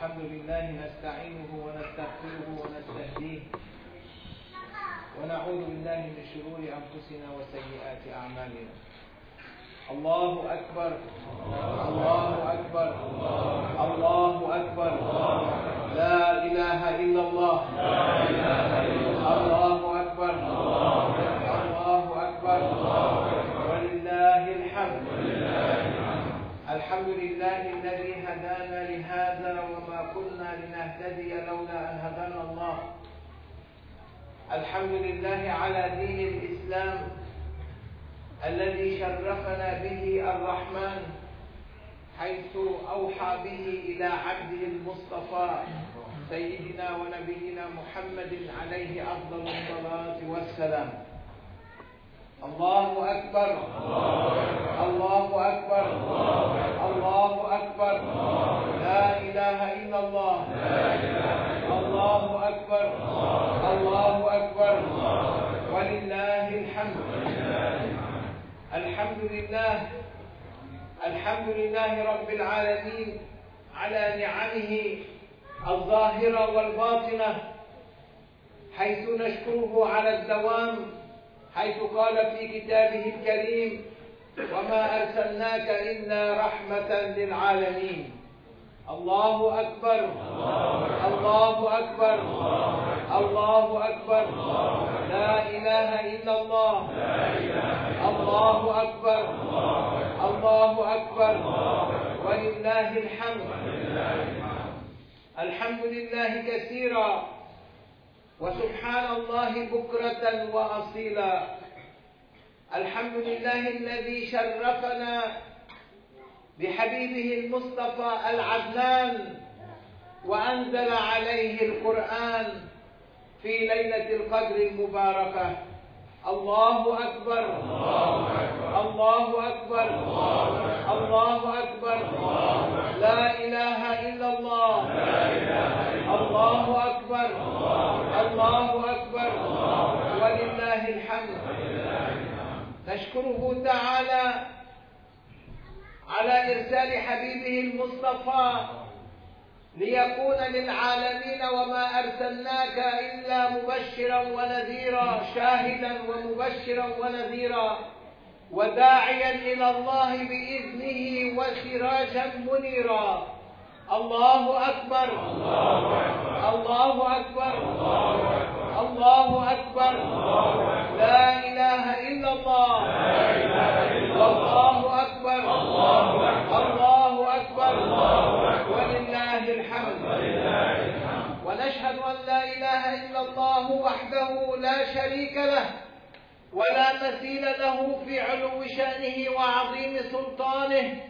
الحمد لله نستعينه ونستغفره ونستهديه. ونعوذ بالله من شرور أنفسنا وسيئات أعمالنا. الله أكبر. الله أكبر. الله أكبر. لا إله إلا الله. الله أكبر. الله أكبر. ولله الحمد. الحمد لله الذي هدانا لنهتدي لولا أن هدانا الله. الحمد لله على دين الإسلام الذي شرفنا به الرحمن حيث أوحى به إلى عبده المصطفى سيدنا ونبينا محمد عليه أفضل الصلاة والسلام. الله أكبر. الله أكبر. الله أكبر. لا إله إلا الله. الله أكبر. الله أكبر. ولله الحمد. الحمد لله. الحمد لله رب العالمين على نعمه الظاهرة والباطنة حيث نشكره على الدوام حيث قال في كتابه الكريم وما أرسلناك إلا رحمة للعالمين. الله أكبر. الله أكبر. الله أكبر. لا إله إلا الله. الله أكبر. الله أكبر. ولله الحمد. الحمد لله كثيرا. وسبحان الله بكرة وأصيلا. الحمد لله الذي شرفنا بحبيبه المصطفى العدنان وأنزل عليه القرآن في ليلة القدر المباركة. الله أكبر. الله أكبر. الله أكبر. لا إله إلا الله. الله أكبر. الله أكبر. ولله الحمد. نشكره تعالى على إرسال حبيبه المصطفى ليكون للعالمين وما أرسلناك إلا مبشرا ونذيرا شاهدا ومبشرا ونذيرا وداعيا إلى الله بإذنه وسراجا منيرا. الله أكبر. الله أكبر. الله أكبر. لا إله إلا الله. والله أكبر. الله أكبر. ولله الحمد ونشهد أن لا إله إلا الله وحده لا شريك له ولا مثيل له في علو شأنه وعظيم سلطانه.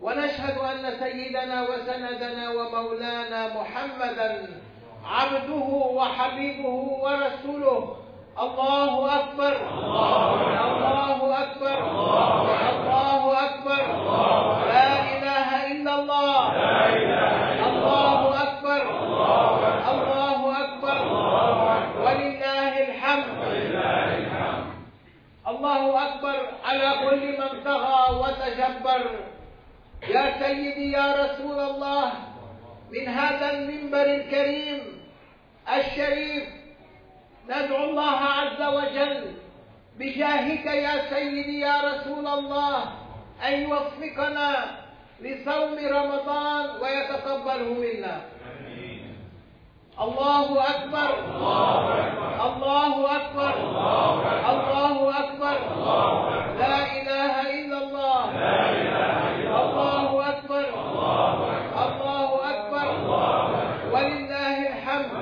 ونشهد أن سيدنا وسندنا ومولانا محمدا عبده وحبيبه ورسوله. الله أكبر. الله أكبر الله أكبر لا إله إلا الله الله أكبر الله أكبر ولله الحمد الله أكبر على كل من طغى وتجبر يا سيدي يا رسول الله من هذا المنبر الكريم الشريف. ندعو الله عز وجل بجاهك يا سيدي يا رسول الله أن يوفقنا لصوم رمضان ويتقبله منا. الله أكبر. الله أكبر. الله أكبر. لا إله إلا الله الله أكبر الله أكبر ولله الحمد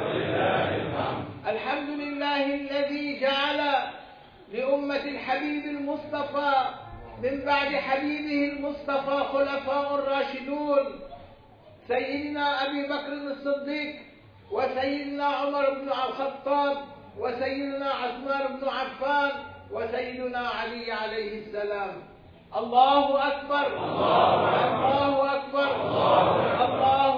الحمد لله الذي جعل الحبيب المصطفى من بعد حبيبه المصطفى خلفاء الراشدون سيدنا أبي بكر الصديق وسيدنا عمر بن الخطاب وسيدنا عثمان بن عفان وسيدنا علي عليه السلام. الله أكبر الله أكبر الله أكبر.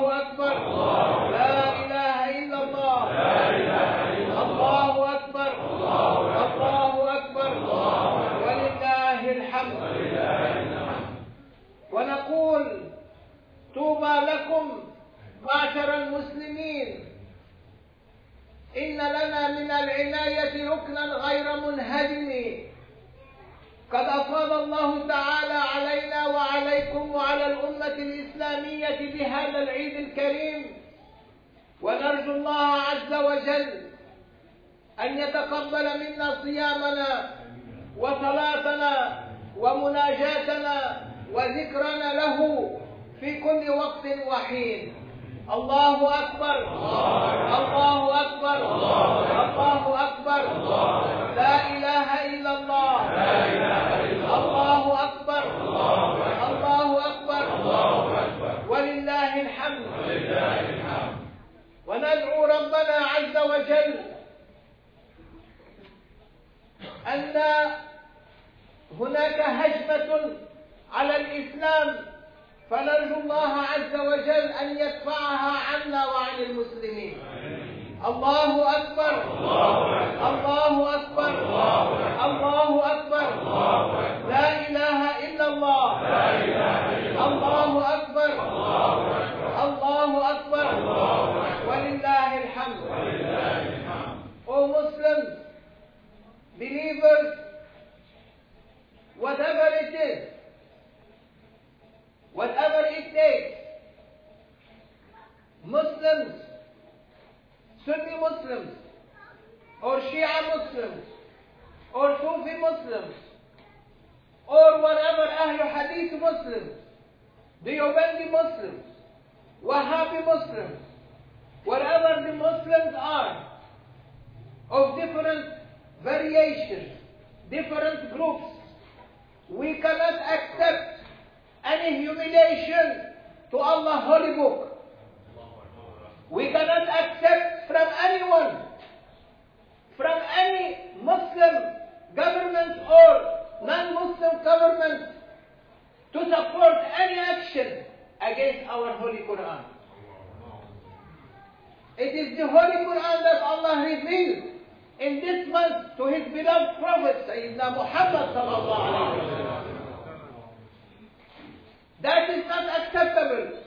Acceptable.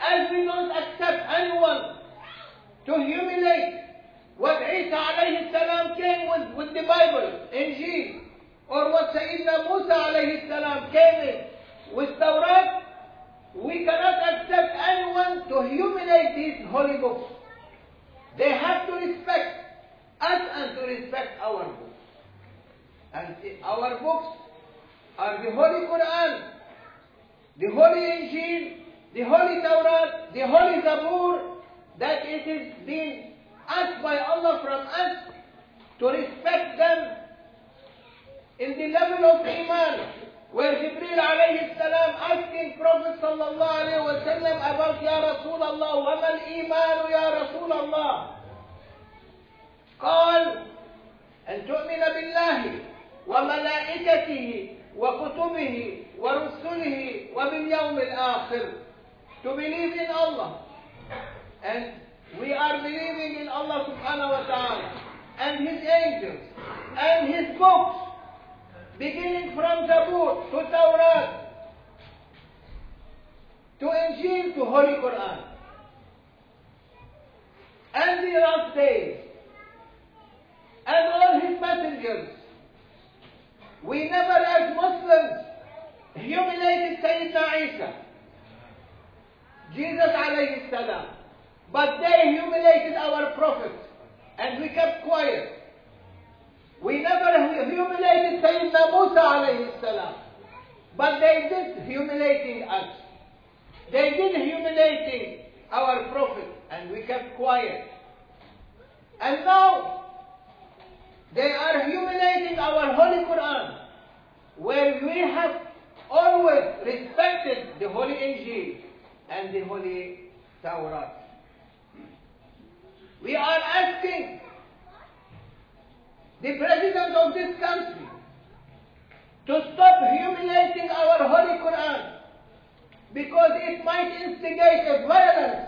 As we don't accept anyone to humiliate what Isa alayhi salam came with, with the Bible, Injil, or what Sayyidina Musa alayhi salam came in with Tawrat, we cannot accept anyone to humiliate these holy books. They have to respect us and to respect our books. And our books are the Holy Quran, the Holy Injil, the Holy Torah, the Holy Zabur, that it is being asked by Allah from us to respect them in the level of Iman, where Jibreel alayhi salam asking Prophet sallallahu alayhi wa sallam about Ya Rasulullah, وَمَا الْإِيمَانُ يَا رَسُولَ اللَّهِ قال أن تؤمن بالله وملائكته وكتبه ورسله وباليوم الآخر to believe in Allah. And we are believing in Allah subhanahu wa ta'ala and His angels and His books beginning from Zabur to Tawrat to Injil to Holy Quran. And the last days. And all his messengers. We never as Muslims humiliated Sayyidina Isa, Jesus alayhi salam, but they humiliated our Prophet and we kept quiet. We never humiliated Sayyidina Musa alayhi salam, but they did humiliating us. They did humiliating our Prophet and we kept quiet. And now they are humiliating our Holy Quran, where we have always respected the Holy Injil and the Holy Torah. We are asking the President of this country to stop humiliating our Holy Quran because it might instigate a violence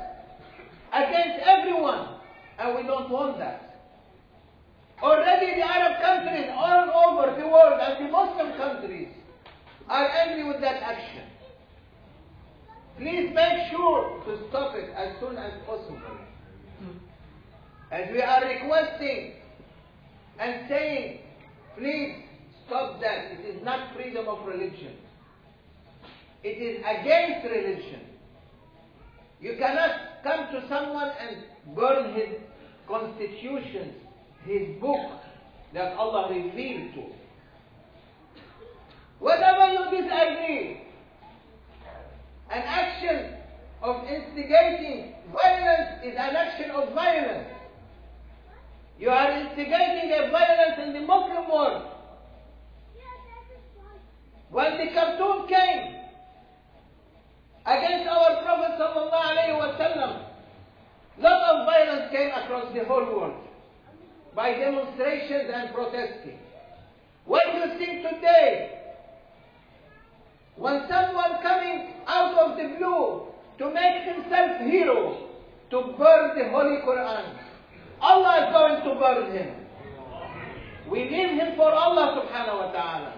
against everyone, and we don't want that. Already the Arab countries all over the world and the Muslim countries are angry with that action. Please make sure to stop it as soon as possible. Hmm. And we are requesting and saying, please stop that. It is not freedom of religion. It is against religion. You cannot come to someone and burn his constitutions, his book that Allah revealed to. Whatever you disagree, an action of instigating violence is an action of violence. You are instigating a violence in the Muslim world. When the cartoon came against our Prophet wasallam, lot of violence came across the whole world by demonstrations and protesting. What do you think today? When someone coming out of the blue to make himself hero, to burn the Holy Quran, Allah is going to burn him. We leave him for Allah subhanahu wa ta'ala.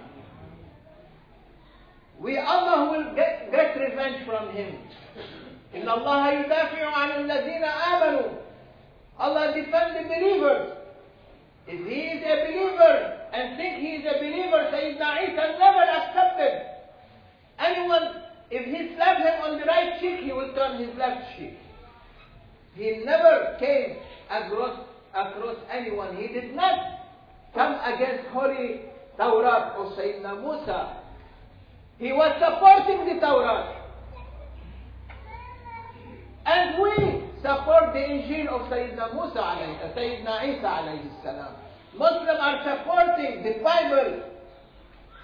We, Allah will get, get revenge from him. إن الله يدافع عن الذين آمنوا. Allah defend the believers. If he is a believer and think he is a believer, Sayyidina Isa never accepted. Anyone, if he slapped him on the right cheek, he would turn his left cheek. He never came across, across anyone. He did not come against holy Torah of Sayyidina Musa. He was supporting the Torah. And we support the Injil of Sayyidina Musa Sayyidina Isa alayhi salam. Muslims are supporting the Bible.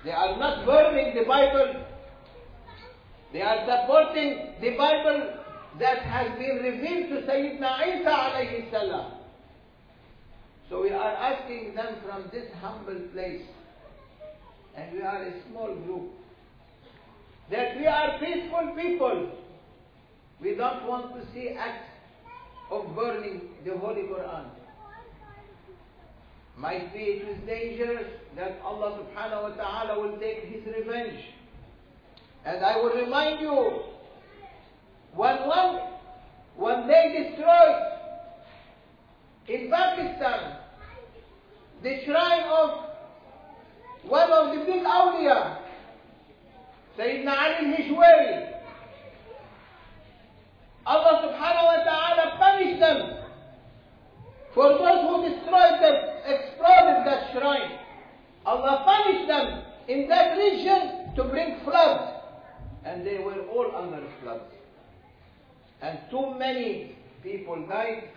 They are not burning the Bible. They are supporting the Bible that has been revealed to Sayyidina Isa alayhi salam. So we are asking them from this humble place, and we are a small group, that we are peaceful people. We don't want to see acts of burning the Holy Quran. Might be it is dangerous that Allah subhanahu wa ta'ala will take his revenge. And I will remind you, when one, when they destroyed. In Pakistan the shrine of one of the big awliya, Sayyidina Ali al-Hujwiri, Allah subhanahu wa ta'ala punished them for those who destroyed them, exploded that shrine. Allah punished them in that region to bring floods. And they were all under floods. And too many people died,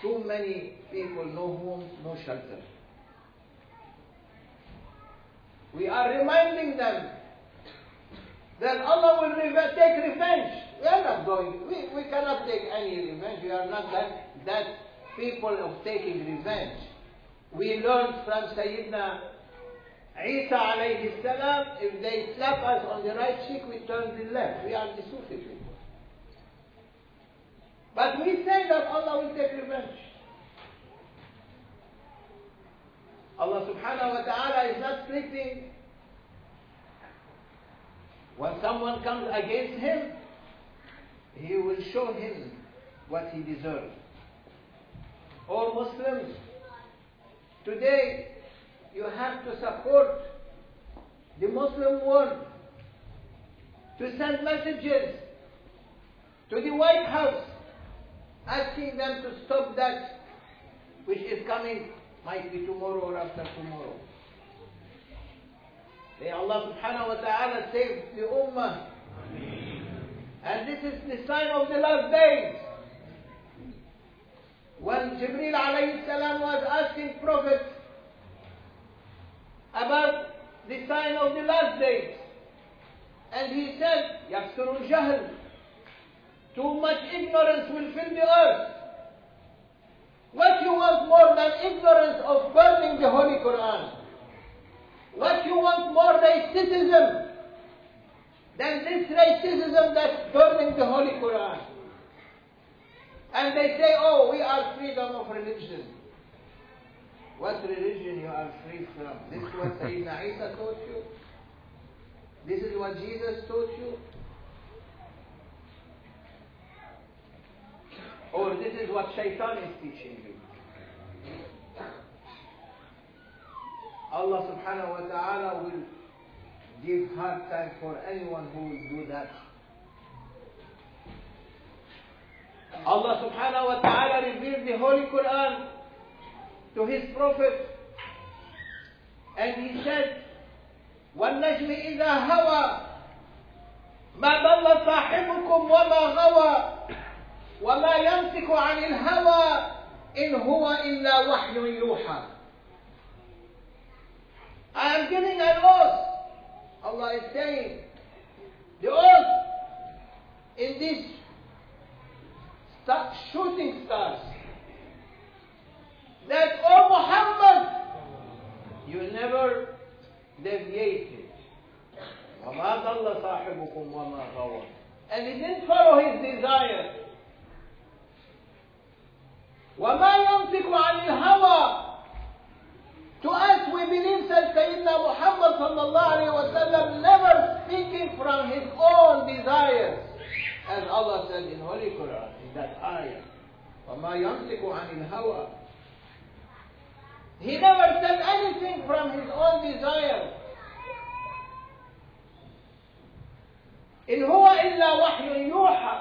too many people no home, no shelter. We are reminding them that Allah will reve- take revenge. We are not going, we, we cannot take any revenge. We are not that, that people of taking revenge. We learned from Sayyidina Isa alayhi salam, if they slap us on the right cheek, we turn the left. We are the Sufi people. But we say that Allah will take revenge. Allah subhanahu wa ta'ala is not sleeping. When someone comes against him, he will show him what he deserves. All Muslims, today you have to support the Muslim world to send messages to the White House asking them to stop that which is coming, might be tomorrow or after tomorrow. May Allah subhanahu wa ta'ala save the Ummah. And this is the sign of the last days. When Jibreel alayhi salam was asking Prophet about the sign of the last days, and he said, يَكْثُرُ الْجَهْلِ too much ignorance will fill the earth. What you want more than ignorance of burning the Holy Quran? what you want more racism than this racism that's burning the Holy Quran. And they say, oh, we are freedom of religion. What religion you are free from? This is what Sayyidina Isa taught you? This is what Jesus taught you? Or this is what Shaitan is teaching you? Allah subhanahu wa ta'ala will give hard time for anyone who will do that. Allah subhanahu wa ta'ala revealed the Holy Quran to his prophet and he said والنجم إذا هوى ما ضل صاحبكم وما غوى وما يمسك عن الهوى إن هو إلا وحي يوحى I am giving an oath. Allah is saying, the oath in these star, shooting stars, that, oh Muhammad, you never deviated. وما ضل صاحبكم وما غوى. And he didn't follow his desire. وما ينطق عن الهوى to us, we believe that Sayyidina Muhammad sallallahu alayhi wa sallam never speaking from his own desires. As Allah said in Holy Quran, in that ayah, وَمَا يَنْطِقُ عَنِ الْهَوَى He never said anything from his own desire. إن هو إلا وحي يوحى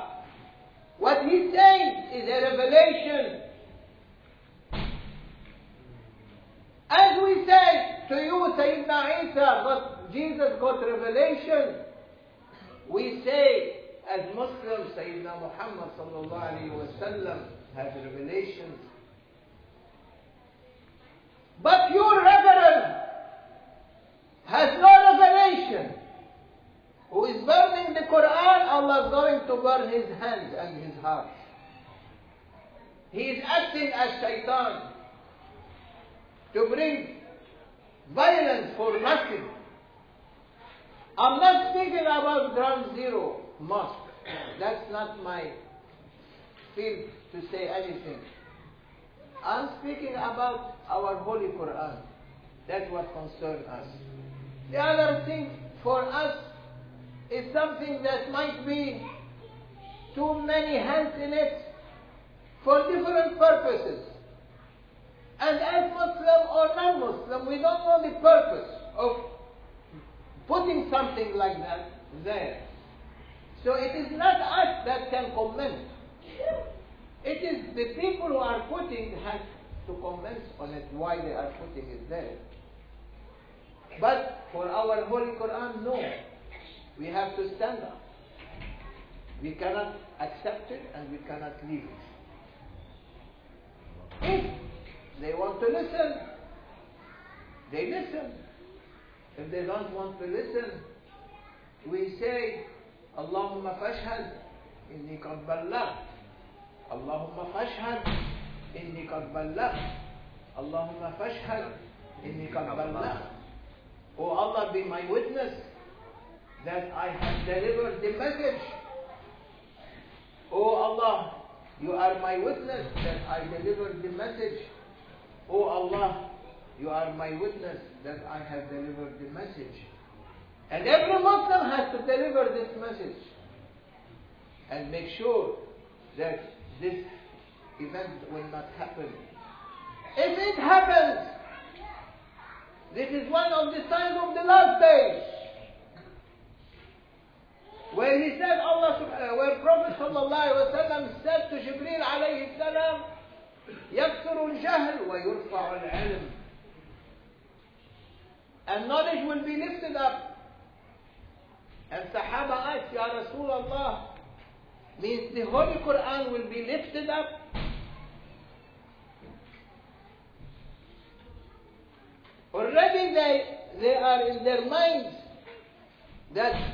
What he says is a revelation As we say to you, Sayyidina Isa, but Jesus got revelation. We say, as Muslims, Sayyidina Muhammad sallallahu alayhi wa sallam has revelations. But your reverend has no revelation. Who is burning the Quran, Allah is going to burn his hands and his heart. He is acting as shaitan to bring violence for nothing. I'm not speaking about ground zero mosque. That's not my field to say anything. I'm speaking about our Holy Quran. That's what concerns us. The other thing for us is something that might be too many hands in it for different purposes. And as Muslim or non-Muslim, we don't know the purpose of putting something like that there. So it is not us that can comment. It is the people who are putting has to comment on it why they are putting it there. But for our Holy Quran, no. We have to stand up. We cannot accept it and we cannot leave it. If they want to listen, they listen. If they don't want to listen, we say, Allahumma fashhad, inni qad. Allahumma fashhad, inni qad. Allahumma fashhad, inni qad ballagh. O Allah, be my witness that I have delivered the message. O Allah, you are my witness that I delivered the message. Oh Allah, you are my witness that I have delivered the message. And every Muslim has to deliver this message and make sure that this event will not happen. If it happens, this is one of the signs of the last days. Where he said, Allah, uh, where Prophet wasallam said to Jibreel alayhi salam, يكثر الجهل ويرفع العلم. And knowledge will be lifted up. And Sahaba asked, Ya Rasulullah, means the Holy Quran will be lifted up? Already they, they are in their minds that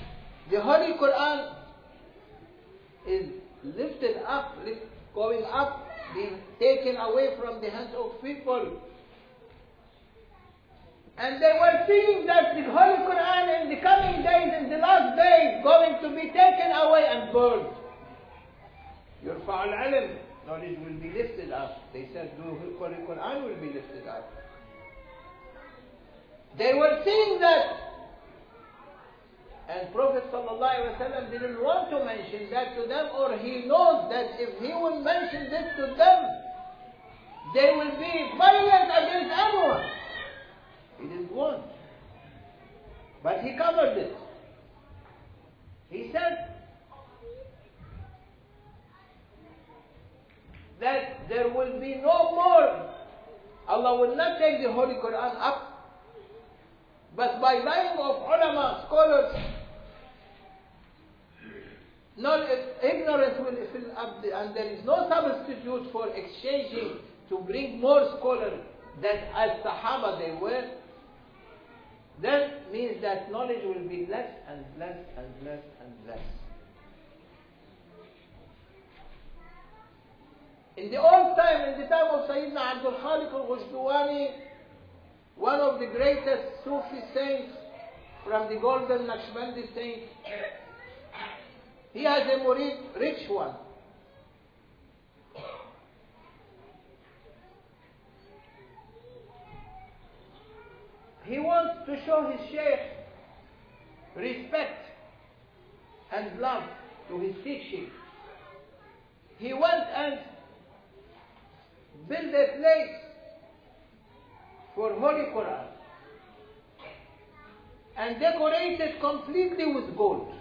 the Holy Quran is lifted up, going up, being taken away from the hands of people. And they were seeing that the Holy Quran in the coming days, in the last days, going to be taken away and burned. يرفع العلم, knowledge will be lifted up. They said the Holy Quran will be lifted up. They were seeing that. and Prophet ﷺ didn't want to mention that to them, or he knows that if he will mention this to them, they will be violent against anyone. He didn't want. But he covered it. He said that there will be no more. Allah will not take the Holy Quran up. But by lying of ulama, scholars, not ignorance will fill up, the, and there is no substitute for exchanging to bring more scholars than as Sahaba they were. That means that knowledge will be less and less and less and less. In the old time, in the time of Sayyidina Abdul Khaliq al-Ghujdawani, one of the greatest Sufi saints from the golden Naqshbandi saints, he has a murid, rich one. He wants to show his sheikh respect and love to his teaching. He went and built a place for Holy Quran and decorated completely with gold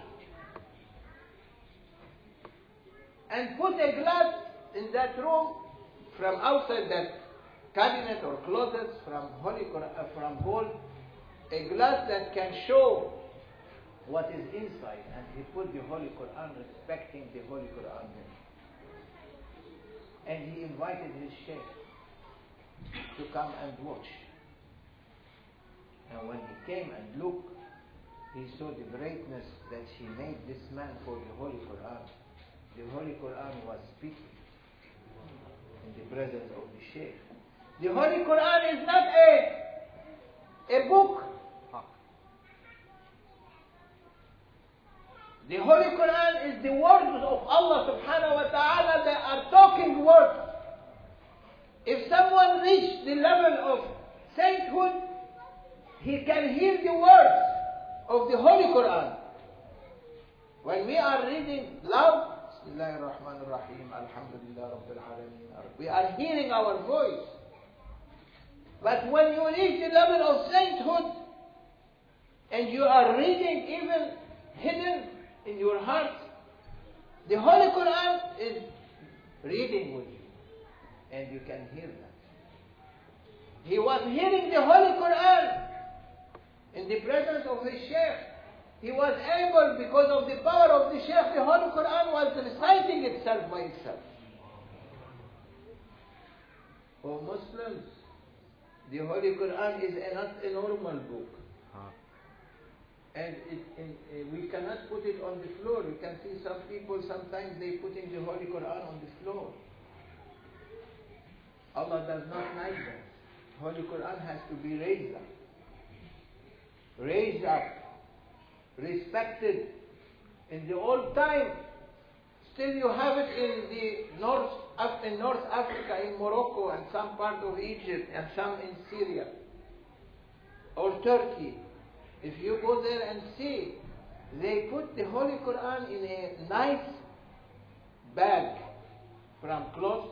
and put a glass in that room from outside that cabinet or closet from Holy Quran, uh, from gold, a glass that can show what is inside, and he put the Holy Quran respecting the Holy Quran. And he invited his sheikh to come and watch. And when he came and looked, he saw the greatness that he made this man for the Holy Quran. The Holy Quran was speaking in the presence of the sheikh. The Holy Quran is not a, a book. The Holy Quran is the words of Allah subhanahu wa ta'ala. They are talking words. If someone reached the level of sainthood, he can hear the words of the Holy Quran. When we are reading loud, ar-Rahim, Alhamdulillah Rabbil Alameen, we are hearing our voice. But when you reach the level of sainthood, and you are reading even hidden in your heart, the Holy Quran is reading with you, and you can hear that. He was hearing the Holy Quran in the presence of his Sheikh. He was able, because of the power of the Sheikh, the Holy Quran was reciting itself by itself. For Muslims, the Holy Quran is not a normal book. And it, it, we cannot put it on the floor. You can see some people sometimes they putting the Holy Quran on the floor. Allah does not like that. Holy Quran has to be raised up. Raised up. Respected. In the old time, still you have it in the North, in North Africa, in Morocco and some part of Egypt and some in Syria or Turkey. If you go there and see, they put the Holy Quran in a nice bag from cloth.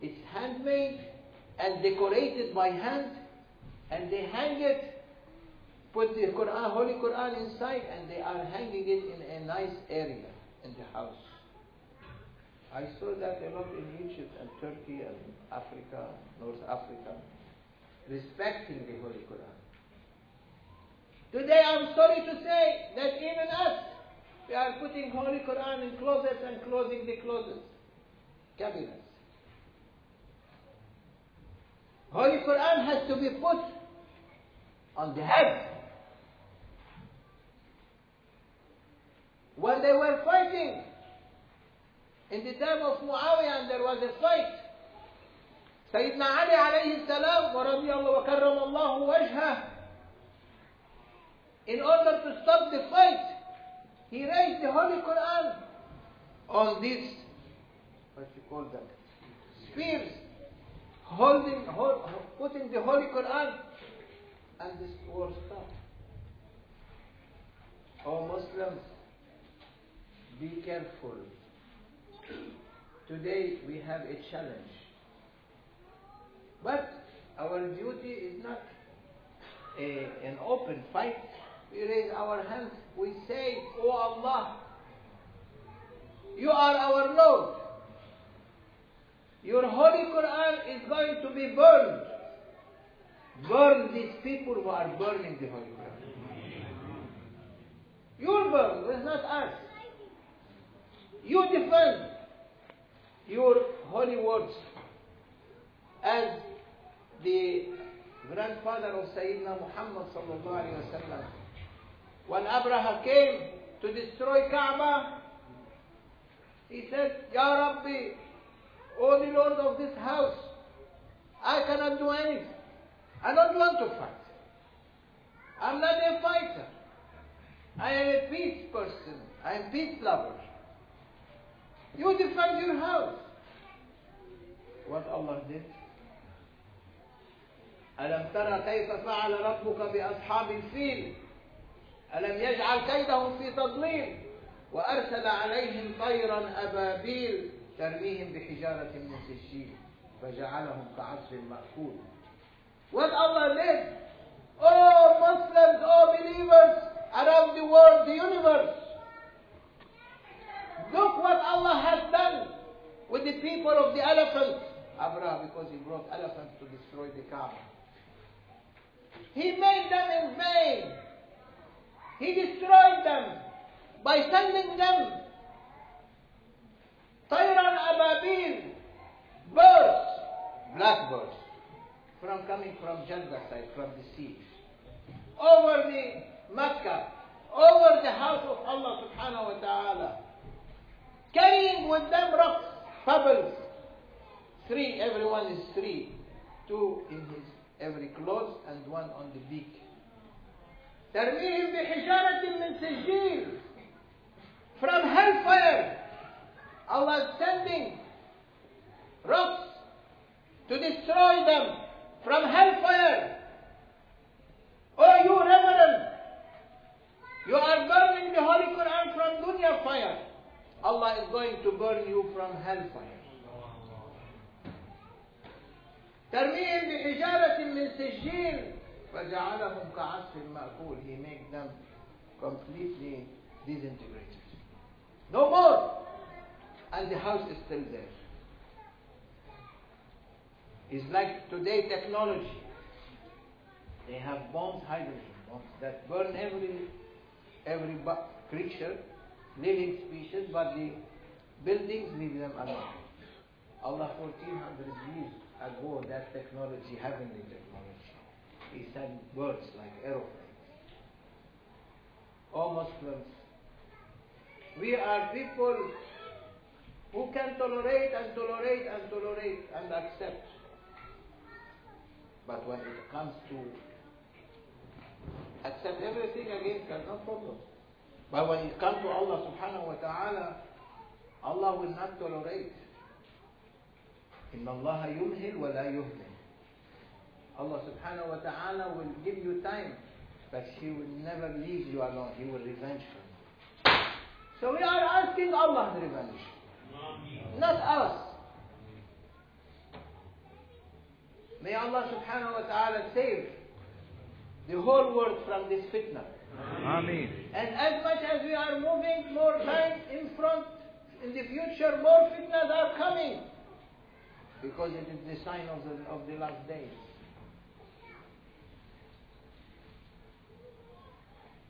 It's handmade and decorated by hand, and they hang it, put the Quran, Holy Quran inside, and they are hanging it in a nice area in the house. I saw that a lot in Egypt and Turkey and Africa, North Africa, respecting the Holy Quran. Today I'm sorry to say that even us, we are putting Holy Quran in closets and closing the closets, cabinets. Holy Quran has to be put on the head. when they were fighting. In the time of Muawiyah, there was a fight. Sayyidina Ali alayhi salam wa radiyallahu wa wajha, In order to stop the fight, he raised the Holy Quran on these, what you call them, spears, holding, hold, putting the Holy Quran, and this war stopped. Oh Muslims, be careful. Today we have a challenge. But our duty is not a, an open fight. We raise our hands. We say, Oh Allah, you are our Lord. Your Holy Quran is going to be burned. Burn these people who are burning the Holy Quran. You'll burn, it's not us. You defend your holy words as the grandfather of Sayyidina Muhammad sallallahu alayhi wa sallam. When Abraha came to destroy Kaaba, he said, Ya Rabbi, O the Lord of this house, I cannot do anything. I don't want to fight. I'm not a fighter. I am a peace person. I am peace lover. You defend your house. What Allah did? ألم ترى كيف فعل ربك بأصحاب الفيل؟ ألم يجعل كيدهم في تضليل؟ وأرسل عليهم طيرا أبابيل ترميهم بحجارة من سجيل فجعلهم كعصف مأكول. What Allah did? Oh Muslims, oh believers around the world, the universe. Look what Allah has done with the people of the elephants. Abraha because he brought elephants to destroy the Kaaba. He made them in vain. He destroyed them by sending them Tayran Ababil, birds, blackbirds, from coming from Jannah side, from the sea, over the Mecca, over the house of Allah subhanahu wa ta'ala, carrying with them rocks, pebbles, three, everyone is three, two in his every clothes and one on the beak. ترميهم بحجارة من سجيل from hellfire. Allah is sending rocks to destroy them from hellfire. Oh, you reverend, you are burning the Holy Quran from dunya fire. Allah is going to burn you from hellfire. ترميهم بحجارة من سجيل فجعلهم كعصف مأكول He made them completely disintegrated. No more! And the house is still there. It's like today technology. They have bombs, hydrogen bombs, that burn every, every creature, living species, but the buildings leave them alone. Allah 1400 years ago that technology, heavenly technology. He sent birds like aeroplanes. Oh Muslims, we are people who can tolerate and tolerate and tolerate and accept. But when it comes to accept everything against us, no problem. But when it comes to Allah subhanahu wa ta'ala, Allah will not tolerate. إن الله يمهل ولا يهمل Allah subhanahu wa ta'ala will give you time but He will never leave you alone. He will revenge you. So we are asking Allah's revenge. Not us. May Allah subhanahu wa ta'ala save the whole world from this fitna. Amen. And as much as we are moving more time in front, in the future, more fitnas are coming because it is the sign of the, of the last days.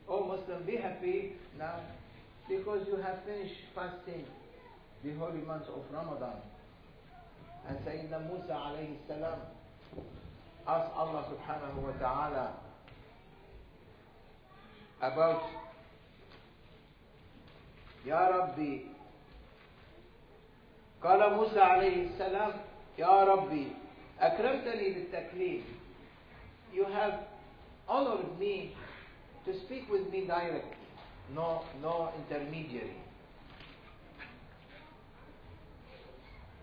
Oh Muslim, be happy now because you have finished fasting the holy month of Ramadan. And Sayyidina Musa alayhi salam asked Allah subhanahu wa ta'ala about Ya Rabbi قال موسى عليه السلام يا ربي أكرمتني بالتكليم You have honored me to speak with me directly. no, no intermediary.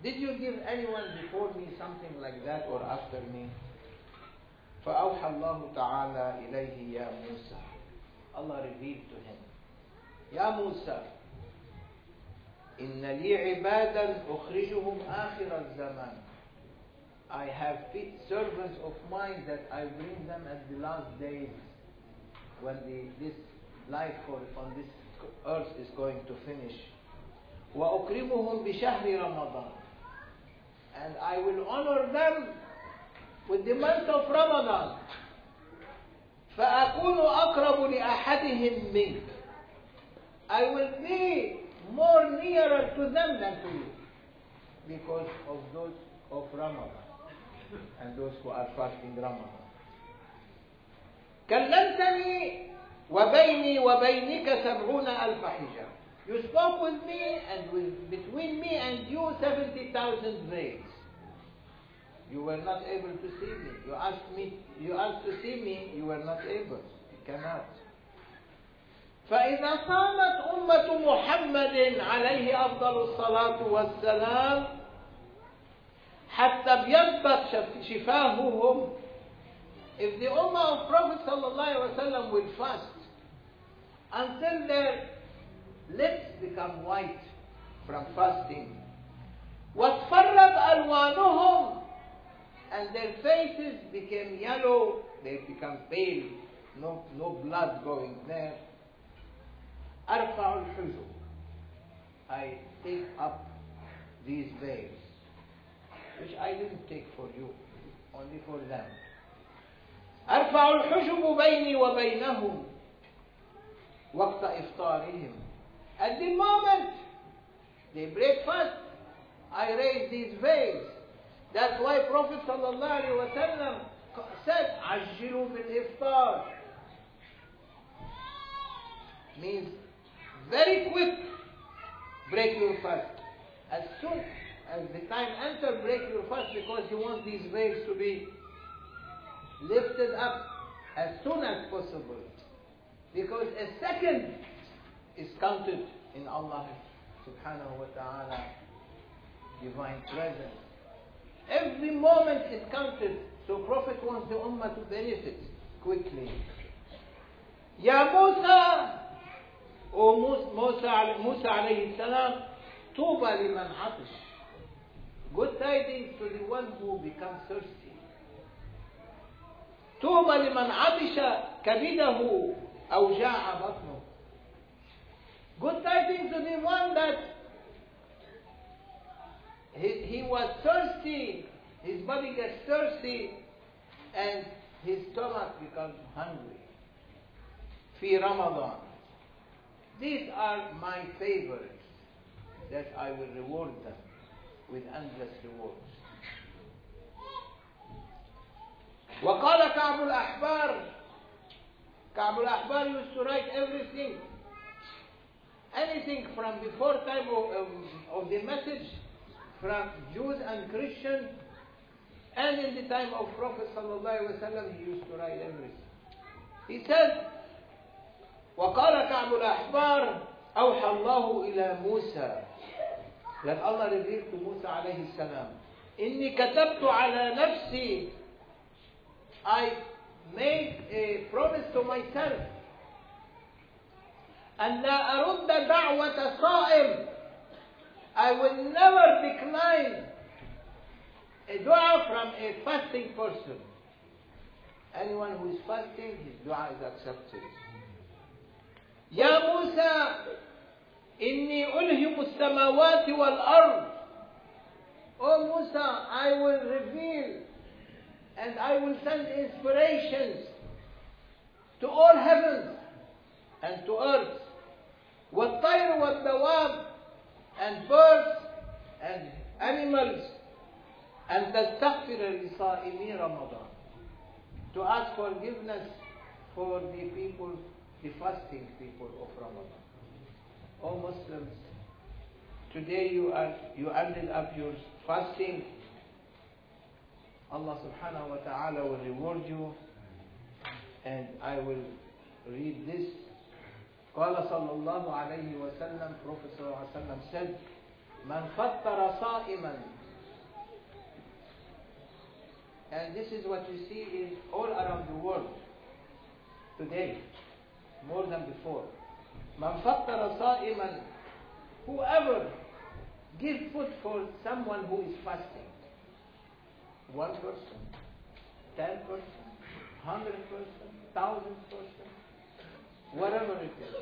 Did you give anyone before me something like that or after me? فأوحى الله تعالى إليه يا موسى Allah revealed to him يا موسى إن لي عبادا أخرجهم آخر الزمان I have servants of mine that I bring them at the last days when the, this life on this earth is going to finish وأكرمهم بشهر رمضان and I will honor them with the month of Ramadan فأكون أقرب لأحدهم منك I will be more nearer to them than to you because of those of Ramadan and those who are fasting Ramadan كلمتني وبيني وبينك سبعون ألف حجاب You spoke with me and with, between me and you 70,000 veils. You were not able to see me. You asked me, you asked to see me, you were not able. You cannot. فإذا صامت أمة محمد عليه أفضل الصلاة والسلام حتى ابيضت شفاههم If the Ummah of Prophet ﷺ will fast until their lips become white from fasting واصفرت ألوانهم and their faces became yellow, they become pale, no, no blood going there. أرفع الحجب I take up these veils, which I didn't take for you, only for them. أرفع الحجب بيني وبينهم وقت إفطارهم At the moment they break fast, I raise these veils. That's why Prophet ﷺ said, عجلوا بالإفطار. Means very quick, break your fast. As soon as the time enter, break your fast because you want these veils to be lifted up as soon as possible. Because a second is counted in Allah subhanahu wa ta'ala divine presence. Every moment is counted. So Prophet wants the Ummah to benefit quickly. Ya Musa, O Musa, Musa alayhi salam, Tuba liman atish. Good tidings to the one who becomes thirsty. طوبى لمن عطش كبده أو جاع بطنه. Good tidings to the one that he, he was thirsty, his body gets thirsty, and his stomach becomes hungry. في رمضان. These are my favorites that I will reward them with endless rewards. وقال كعب الأحبار كعب الأحبار used to write everything anything from before time of, um, of the message from Jews and Christians and in the time of Prophet ﷺ he used to write everything he said وقال كعب الأحبار أوحى الله إلى موسى that Allah revealed to Musa عليه السلام إني كتبت على نفسي I made a promise to myself أن لا أرد دعوة صائم I will never decline a dua from a fasting person. Anyone who is fasting, his dua is accepted. يا موسى إني ألهم السماوات والأرض Oh Musa, I will reveal and I will send inspirations to all heavens and to earth. والطير والدواب and birds and animals and تستغفر لصائمي رمضان to ask forgiveness for the people, the fasting people of Ramadan. O Muslims, today you are you ended up your fasting. Allah subhanahu wa ta'ala will reward you and I will read this قال صلى الله عليه وسلم Prophet صلى الله عليه وسلم said من فطر صائما and this is what you see is all around the world today more than before من فطر صائما whoever give food for someone who is fasting one person ten person hundred person thousand person whatever it is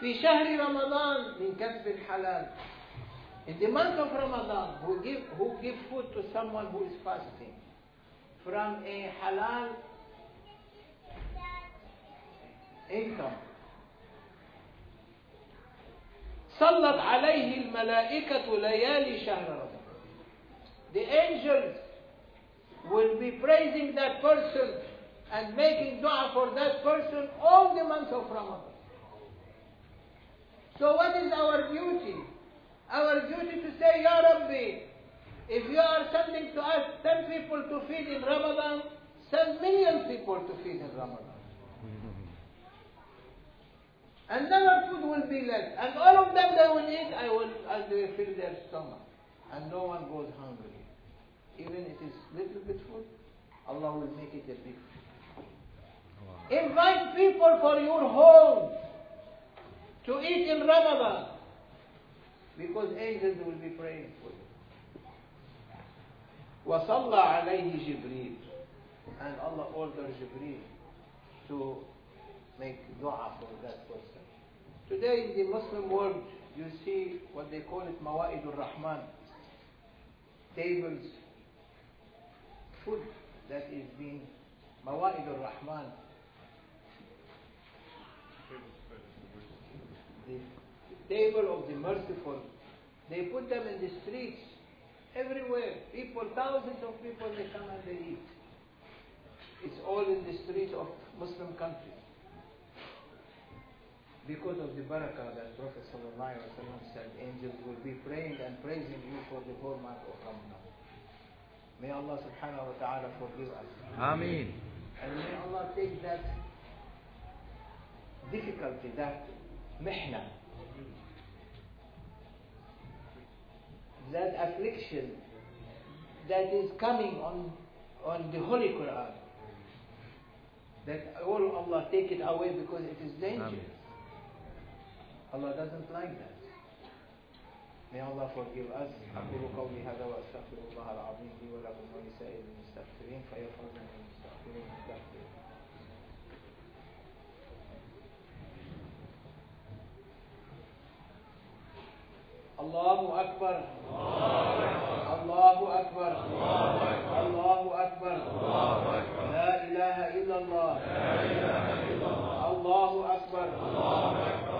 في شهر رمضان من كسب الحلال in the month of Ramadan who give who give food to someone who is fasting from a halal income صلت عليه الملائكة ليالي شهر رمضان the angels will be praising that person and making dua for that person all the month of Ramadan. So what is our duty? Our duty to say, Ya Rabbi, if you are sending to us 10 people to feed in Ramadan, send million people to feed in Ramadan. And never food will be left. And all of them they will eat, I will, they will fill their stomach. And no one goes hungry. Even if it is little bit food, Allah will make it a big food. Invite people for your home to eat in Ramadan because angels will be praying for you. وصلى عليه جبريل and Allah ordered Jibreel to make dua for that person. Today in the Muslim world you see what they call it Mawa'id rahman tables, food that is being Mawa'id rahman the table of the merciful. They put them in the streets, everywhere. People, thousands of people, they come and they eat. It's all in the streets of Muslim countries. Because of the barakah that Prophet ﷺ said, angels will be praying and praising you for the whole month of Ramadan. May Allah subhanahu wa ta'ala forgive us. Ameen. And may Allah take that difficulty, that mihna, that affliction that is coming on, on the Holy Quran. That all Allah take it away because it is dangerous. Ameen. Allah doesn't like that. May Allah forgive us. أقول قولي هذا وأستغفر الله العظيم لي ولكم ولسائر المستغفرين فيفرج من المستغفرين الله أكبر. الله أكبر. الله أكبر. لا إله إلا الله. الله أكبر.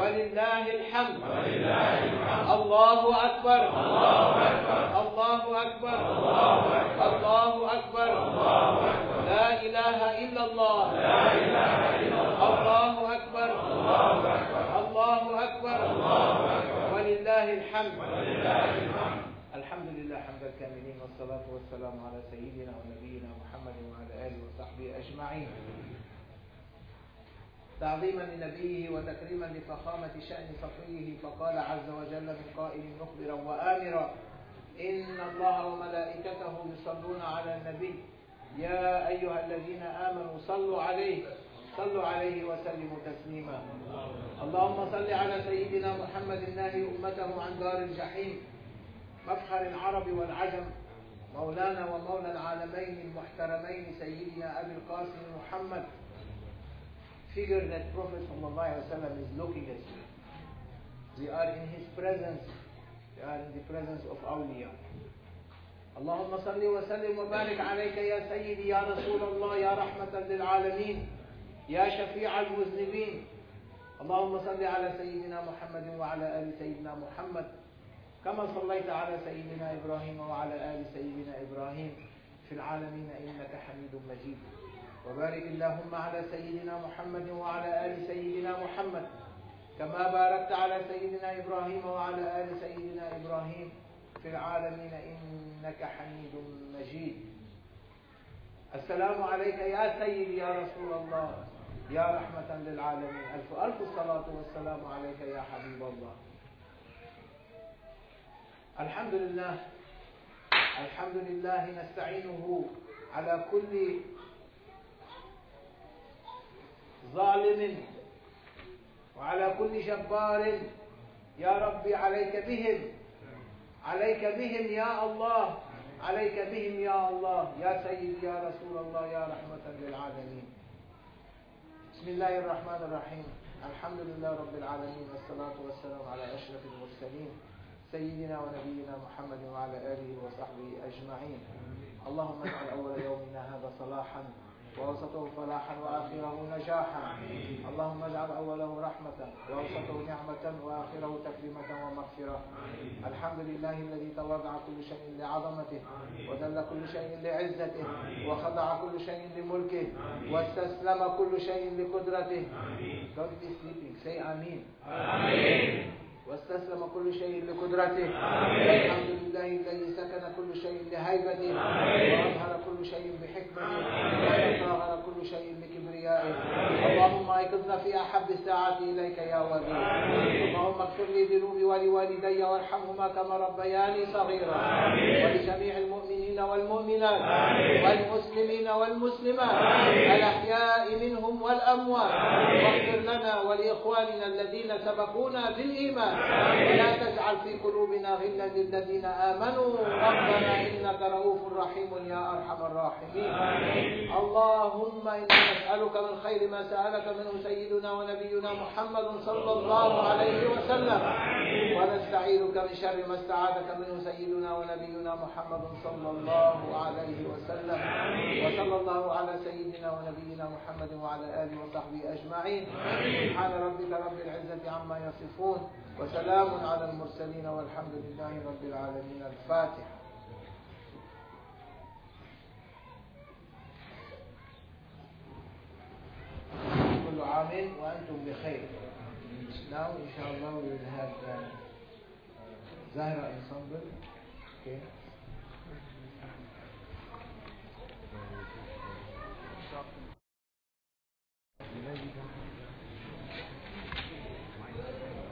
ولله الحمد الله أكبر الله أكبر الله أكبر لا إله إلا الله الله أكبر الله أكبر ولله الحمد الحمد لله حمد الكاملين والصلاة والسلام على سيدنا ونبينا محمد وعلى آله وصحبه أجمعين تعظيما لنبيه وتكريما لفخامة شأن صفيه فقال عز وجل من قائل مخبرا وآمرا إن الله وملائكته يصلون على النبي. يا أيها الذين آمنوا صلوا عليه صلوا عليه وسلموا تسليما. اللهم صل على سيدنا محمد الناهي أمته عن دار الجحيم مفخر العرب والعجم مولانا ومولى العالمين المحترمين سيدنا أبي القاسم محمد figure that Prophet is looking at you. We are in his presence. We are in the presence of awliya. اللهم صل وسلم وبارك عليك يا سيدي يا رسول الله يا رحمة للعالمين يا شفيع المذنبين اللهم صل على سيدنا محمد وعلى آل سيدنا محمد كما صليت على سيدنا إبراهيم وعلى آل سيدنا إبراهيم في العالمين إنك حميد مجيد وبارك اللهم على سيدنا محمد وعلى آل سيدنا محمد. كما باركت على سيدنا إبراهيم وعلى آل سيدنا إبراهيم في العالمين إنك حميد مجيد. السلام عليك يا سيدي يا رسول الله يا رحمة للعالمين. ألف ألف الصلاة والسلام عليك يا حبيب الله. الحمد لله الحمد لله نستعينه على كل ظالم. وعلى كل جبار يا ربي عليك بهم. عليك بهم يا الله. عليك بهم يا الله. يا سيدي يا رسول الله يا رحمة للعالمين. بسم الله الرحمن الرحيم. الحمد لله رب العالمين. والصلاة والسلام على أشرف المرسلين. سيدنا ونبينا محمد وعلى آله وصحبه أجمعين. اللهم اجعل أول يومنا هذا صلاحا. ووسطه فلاحا وآخره نجاحا. اللهم اجعل أوله رحمة ووسطه نعمة وآخره تكريمة ومغفرة. الحمد لله الذي تواضع كل شيء لعظمته وذل كل شيء لعزته وخضع كل شيء لملكه واستسلم كل شيء لقدرته. Don't be sleeping. Say Amin. Amin. واستسلم كل شيء لقدرته. الحمد لله الذي سكن كل شيء لهيبته. وأظهر كل شيء بحكمته. وتطاهر كل شيء بكبريائه اللهم ايقظنا في أحب الساعات إليك يا ولي اللهم اغفر لي ذنوبي ولوالدي وارحمهما كما ربياني صغيرا. ولجميع المؤمنين والمؤمنات والمسلمين والمسلمات الأحياء منهم والأموات. واغفر لنا ولإخواننا الذين سبقونا بالإيمان. ولا تجعل في قلوبنا غلا للذين آمنوا. ربنا إنك رؤوف رحيم يا أرحم الراحمين. اللهم إنا نسألك من خير ما سألك منه سيدنا ونبينا محمد صلى الله عليه وسلم. ونستعيذك من شر ما استعاذك منه سيدنا ونبينا محمد صلى الله عليه وسلم. وصلى الله على سيدنا ونبينا محمد وعلى آله وصحبه أجمعين. سبحان ربك رب العزة عما يصفون. وسلام على المرسلين والحمد لله رب العالمين. الفاتحة. كل عام وأنتم بخير. Now inshallah we will have uh, Zahra ensemble. Okay. Thank you.